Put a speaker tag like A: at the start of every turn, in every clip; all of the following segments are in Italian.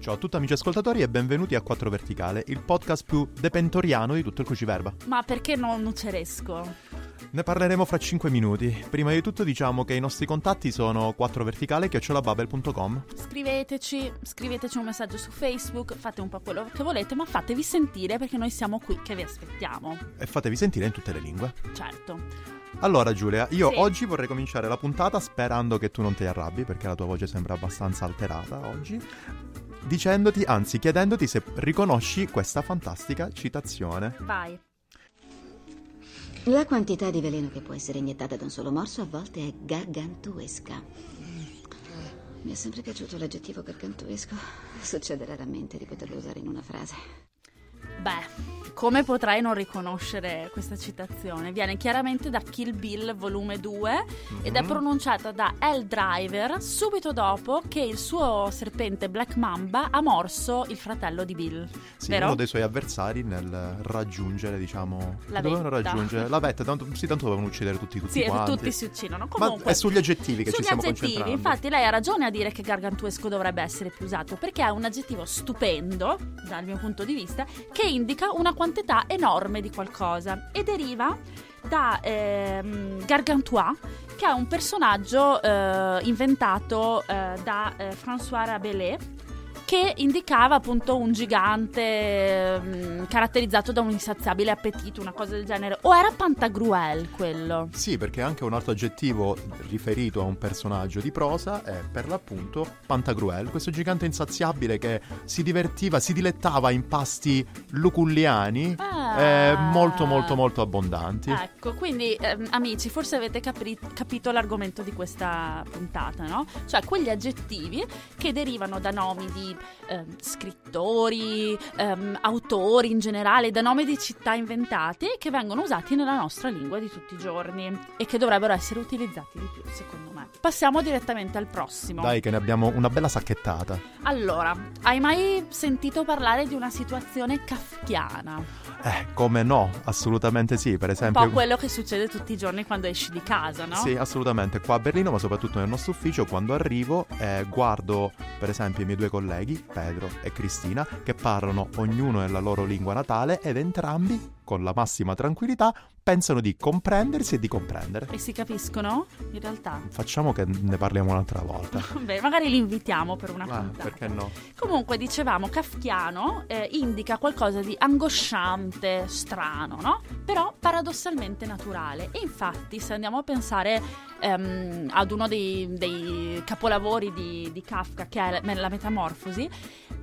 A: Ciao a tutti amici ascoltatori e benvenuti a Quattro Verticale, il podcast più depentoriano di tutto il Cruciverba.
B: Ma perché non nuceresco?
A: Ne parleremo fra 5 minuti. Prima di tutto diciamo che i nostri contatti sono 4verticale.com
B: Scriveteci, scriveteci un messaggio su Facebook, fate un po' quello che volete, ma fatevi sentire perché noi siamo qui che vi aspettiamo.
A: E fatevi sentire in tutte le lingue.
B: Certo.
A: Allora Giulia, io
B: Sì.
A: oggi vorrei cominciare la puntata sperando che tu non ti arrabbi perché la tua voce sembra abbastanza alterata oggi. Dicendoti, anzi chiedendoti se riconosci questa fantastica citazione.
B: Vai.
C: La quantità di veleno che può essere iniettata da un solo morso a volte è gargantuesca. Mi è sempre piaciuto l'aggettivo gargantuesco. Succede raramente di poterlo usare in una frase.
B: Beh, come potrai non riconoscere questa citazione? Viene chiaramente da Kill Bill volume 2 ed è
A: Mhm.
B: pronunciata da L. Driver subito dopo che il suo serpente Black Mamba ha morso il fratello di Bill.
A: Sì,
B: Vero?
A: uno dei suoi avversari nel raggiungere, diciamo...
B: La
A: dovevano
B: vetta.
A: raggiungere la vetta, tanto, sì, tanto dovevano uccidere tutti, tutti
B: Sì,
A: quanti.
B: tutti si uccidono.
A: Ma
B: Comunque,
A: è sugli aggettivi che
B: Sugli
A: ci stiamo
B: aggettivi,
A: concentrando.
B: infatti lei ha ragione a dire che gargantuesco dovrebbe essere più usato perché è un aggettivo stupendo, dal mio punto di vista, che indica una quantità enorme di qualcosa e deriva da ehm, Gargantua, che è un personaggio eh, inventato eh, da eh, François Rabelais che indicava appunto un gigante ehm, caratterizzato da un insaziabile appetito, una cosa del genere. O era Pantagruel quello?
A: Sì, perché anche un altro aggettivo riferito a un personaggio di prosa è per l'appunto Pantagruel, questo gigante insaziabile che si divertiva, si dilettava in pasti luculliani
B: Ah.
A: eh, molto molto molto abbondanti.
B: Ecco, quindi ehm, amici, forse avete capri- capito l'argomento di questa puntata, no? Cioè quegli aggettivi che derivano da nomi di ehm, scrittori, ehm, autori in generale, da nomi di città inventati che vengono usati nella nostra lingua di tutti i giorni e che dovrebbero essere utilizzati di più, secondo me. Passiamo direttamente al prossimo.
A: Dai che ne abbiamo una bella sacchettata.
B: Allora, hai mai sentito parlare di una situazione kafkiana?
A: Eh, come no, assolutamente sì, per
B: Un
A: esempio...
B: po' quello che succede tutti i giorni quando esci di casa, no?
A: Sì, assolutamente. Qua a Berlino, ma soprattutto nel nostro ufficio, quando arrivo, eh, guardo per esempio i miei due colleghi, Pedro e Cristina, che parlano ognuno nella loro lingua natale ed entrambi, con la massima tranquillità, pensano di comprendersi e di comprendere.
B: E si capiscono? In realtà.
A: Facciamo che ne parliamo un'altra volta.
B: Beh, magari li invitiamo per una
A: Ah,
B: puntata.
A: perché no?
B: Comunque, dicevamo, kafkiano eh, indica qualcosa di angosciante, strano, no? Però paradossalmente naturale. E infatti, se andiamo a pensare ehm, ad uno dei, dei capolavori di, di Kafka, che è la, la Metamorfosi,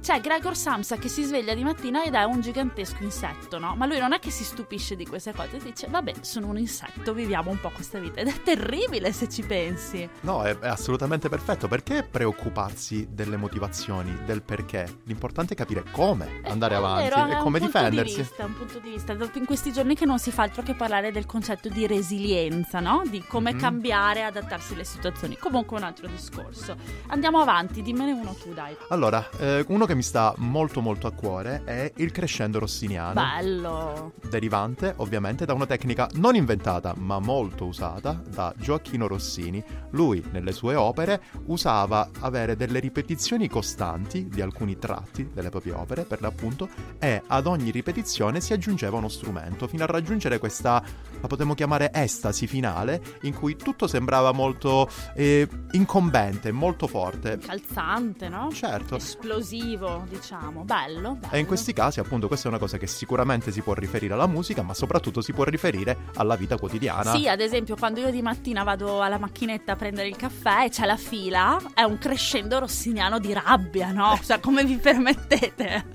B: c'è Gregor Samsa che si sveglia di mattina ed è un gigantesco insetto, no? Ma lui non è che si stupisce di queste cose, dice, vabbè, sono un insetto, viviamo un po' questa vita. Ed è terribile se ci pensi.
A: No, è, è assolutamente perfetto. Perché preoccuparsi delle motivazioni, del perché? L'importante è capire come
B: Eh,
A: andare avanti
B: vero,
A: e
B: un
A: come
B: punto
A: difendersi.
B: Di vista, un punto di vista. Dopo in questi giorni che non si fa altro che parlare del concetto di resilienza, no? Di come
A: Mhm.
B: cambiare, adattarsi alle situazioni. Comunque un altro discorso. Andiamo avanti, dimmene uno tu, dai.
A: Allora, eh, uno che mi sta molto molto a cuore è il crescendo rossiniano.
B: Bello.
A: derivante ovviamente da una tecnica non inventata ma molto usata da Gioacchino Rossini. Lui nelle sue opere usava avere delle ripetizioni costanti di alcuni tratti delle proprie opere per l'appunto e ad ogni ripetizione si aggiungeva uno strumento fino a raggiungere questa, la potremmo chiamare estasi finale in cui tutto sembrava molto eh, incombente, molto forte.
B: Calzante, no?
A: Certo.
B: Esplosivo, diciamo. Bello, bello.
A: E in questi casi, appunto, questa è una cosa che sicuramente si può riferire alla musica, ma soprattutto si può riferire alla vita quotidiana.
B: Sì, ad esempio, quando io di mattina vado alla macchinetta a prendere il caffè e c'è la fila, è un crescendo rossiniano di rabbia, no? Cioè, come vi permettete?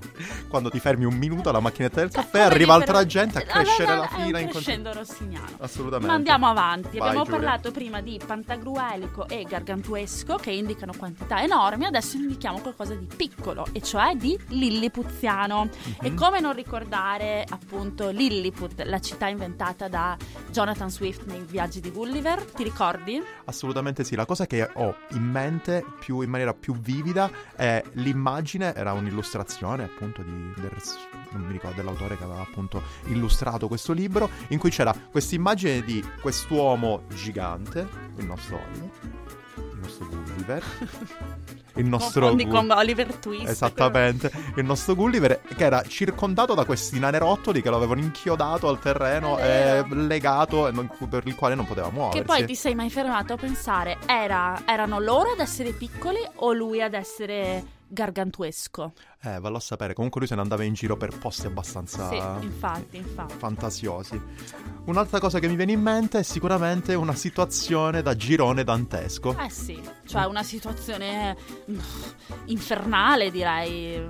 A: Quando ti fermi un minuto alla macchinetta del
B: Cioè,
A: caffè, arriva
B: per-
A: altra gente a crescere
B: no,
A: la
B: è un
A: fila in
B: crescendo rossiniano.
A: Assolutamente.
B: Ma andiamo avanti.
A: Vai,
B: Abbiamo
A: Giulia.
B: parlato prima di pantagruelico e gargantuesco che indicano quantità enormi. Adesso indichiamo qualcosa di piccolo, e cioè di lillipuziano. E
A: Mhm.
B: come non ricordare appunto Lilliput, la città inventata da Jonathan Swift nei viaggi di Gulliver? Ti ricordi?
A: Assolutamente sì. La cosa che ho in mente più, in maniera più vivida è l'immagine, era un'illustrazione appunto di, del, non mi ricordo dell'autore che aveva appunto illustrato questo libro, in cui c'era questa immagine di quest'uomo gigante, il nostro, il nostro Gulliver, il nostro
B: Confondi
A: Gu-
B: con Oliver Twist.
A: Esattamente, il nostro Gulliver che era circondato da questi nanerottoli che lo avevano inchiodato al terreno e legato e non- per il quale non poteva muoversi.
B: Che poi ti sei mai fermato a pensare, era- erano loro ad essere piccoli o lui ad essere gargantuesco?
A: Eh, vallo a sapere. Comunque lui se ne andava in giro per posti abbastanza
B: Sì, infatti, infatti.
A: fantasiosi. Un'altra cosa che mi viene in mente è sicuramente una situazione da girone dantesco.
B: Eh sì, cioè una situazione mm, infernale direi.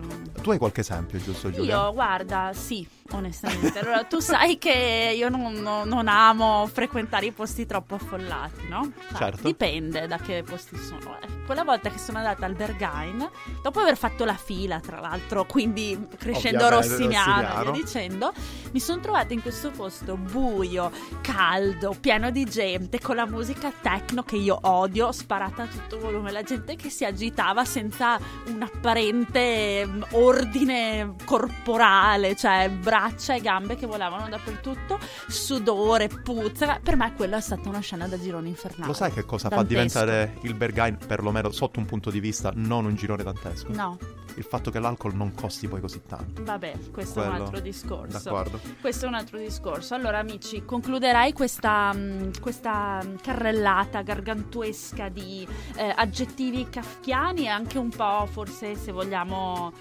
A: Tu hai qualche esempio, giusto Giulia?
B: Io, guarda, sì, onestamente. Allora, tu sai che io non, non- non amo frequentare i posti troppo affollati, no? Cioè,
A: Certo.
B: Dipende da che posti sono. Eh, Quella volta che sono andata al Berghain, dopo aver fatto la fila, tra l'altro, quindi crescendo
A: Ovviamente,
B: rossiniano
A: rossiniano.
B: via dicendo, mi sono trovata in questo posto buio, caldo, pieno di gente, con la musica techno che io odio, sparata a tutto volume, la gente che si agitava senza un apparente mm, ordine corporale, cioè braccia e gambe che volavano dappertutto, sudore, puzza. Per me quella è stata una scena da girone infernale.
A: Lo sai che cosa fa diventare il Berghain, perlomeno sotto un punto di vista, non un girone dantesco?
B: No,
A: Il fatto che l'alcol non costi poi così tanto.
B: vabbè, questo è un
A: Quello-
B: altro discorso.
A: D'accordo.
B: Questo è un altro discorso. Allora, amici, concluderai questa, questa carrellata gargantuesca di eh, aggettivi kafkiani e anche un po', forse, se vogliamo,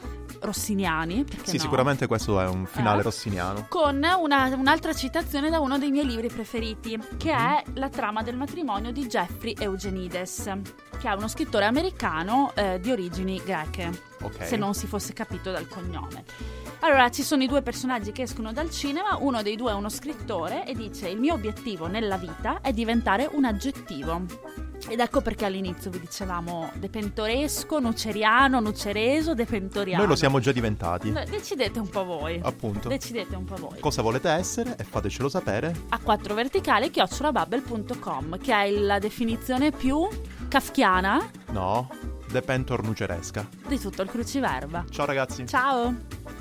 B: rossiniani.
A: Sì,
B: no?
A: sicuramente questo è un finale
B: Eh?
A: rossiniano.
B: Con una- un'altra citazione da uno dei miei libri preferiti, che è La trama del matrimonio di Jeffrey Eugenides, che è uno scrittore americano eh, di origini greche
A: Ok.
B: se non si fosse capito dal cognome. Allora, ci sono i due personaggi che escono dal cinema, uno dei due è uno scrittore e dice il mio obiettivo nella vita è diventare un aggettivo. Ed ecco perché all'inizio vi dicevamo depentoresco, nuceriano, nucereso, depentoriano.
A: Noi lo siamo già diventati.
B: No, Decidete un po' voi.
A: Appunto.
B: Decidete un po' voi.
A: Cosa volete essere e fatecelo sapere.
B: A 4 verticali chiocciolabubble.com che è la definizione più kafkiana
A: No, depentor nuceresca.
B: di tutto il cruciverba.
A: Ciao ragazzi.
B: Ciao!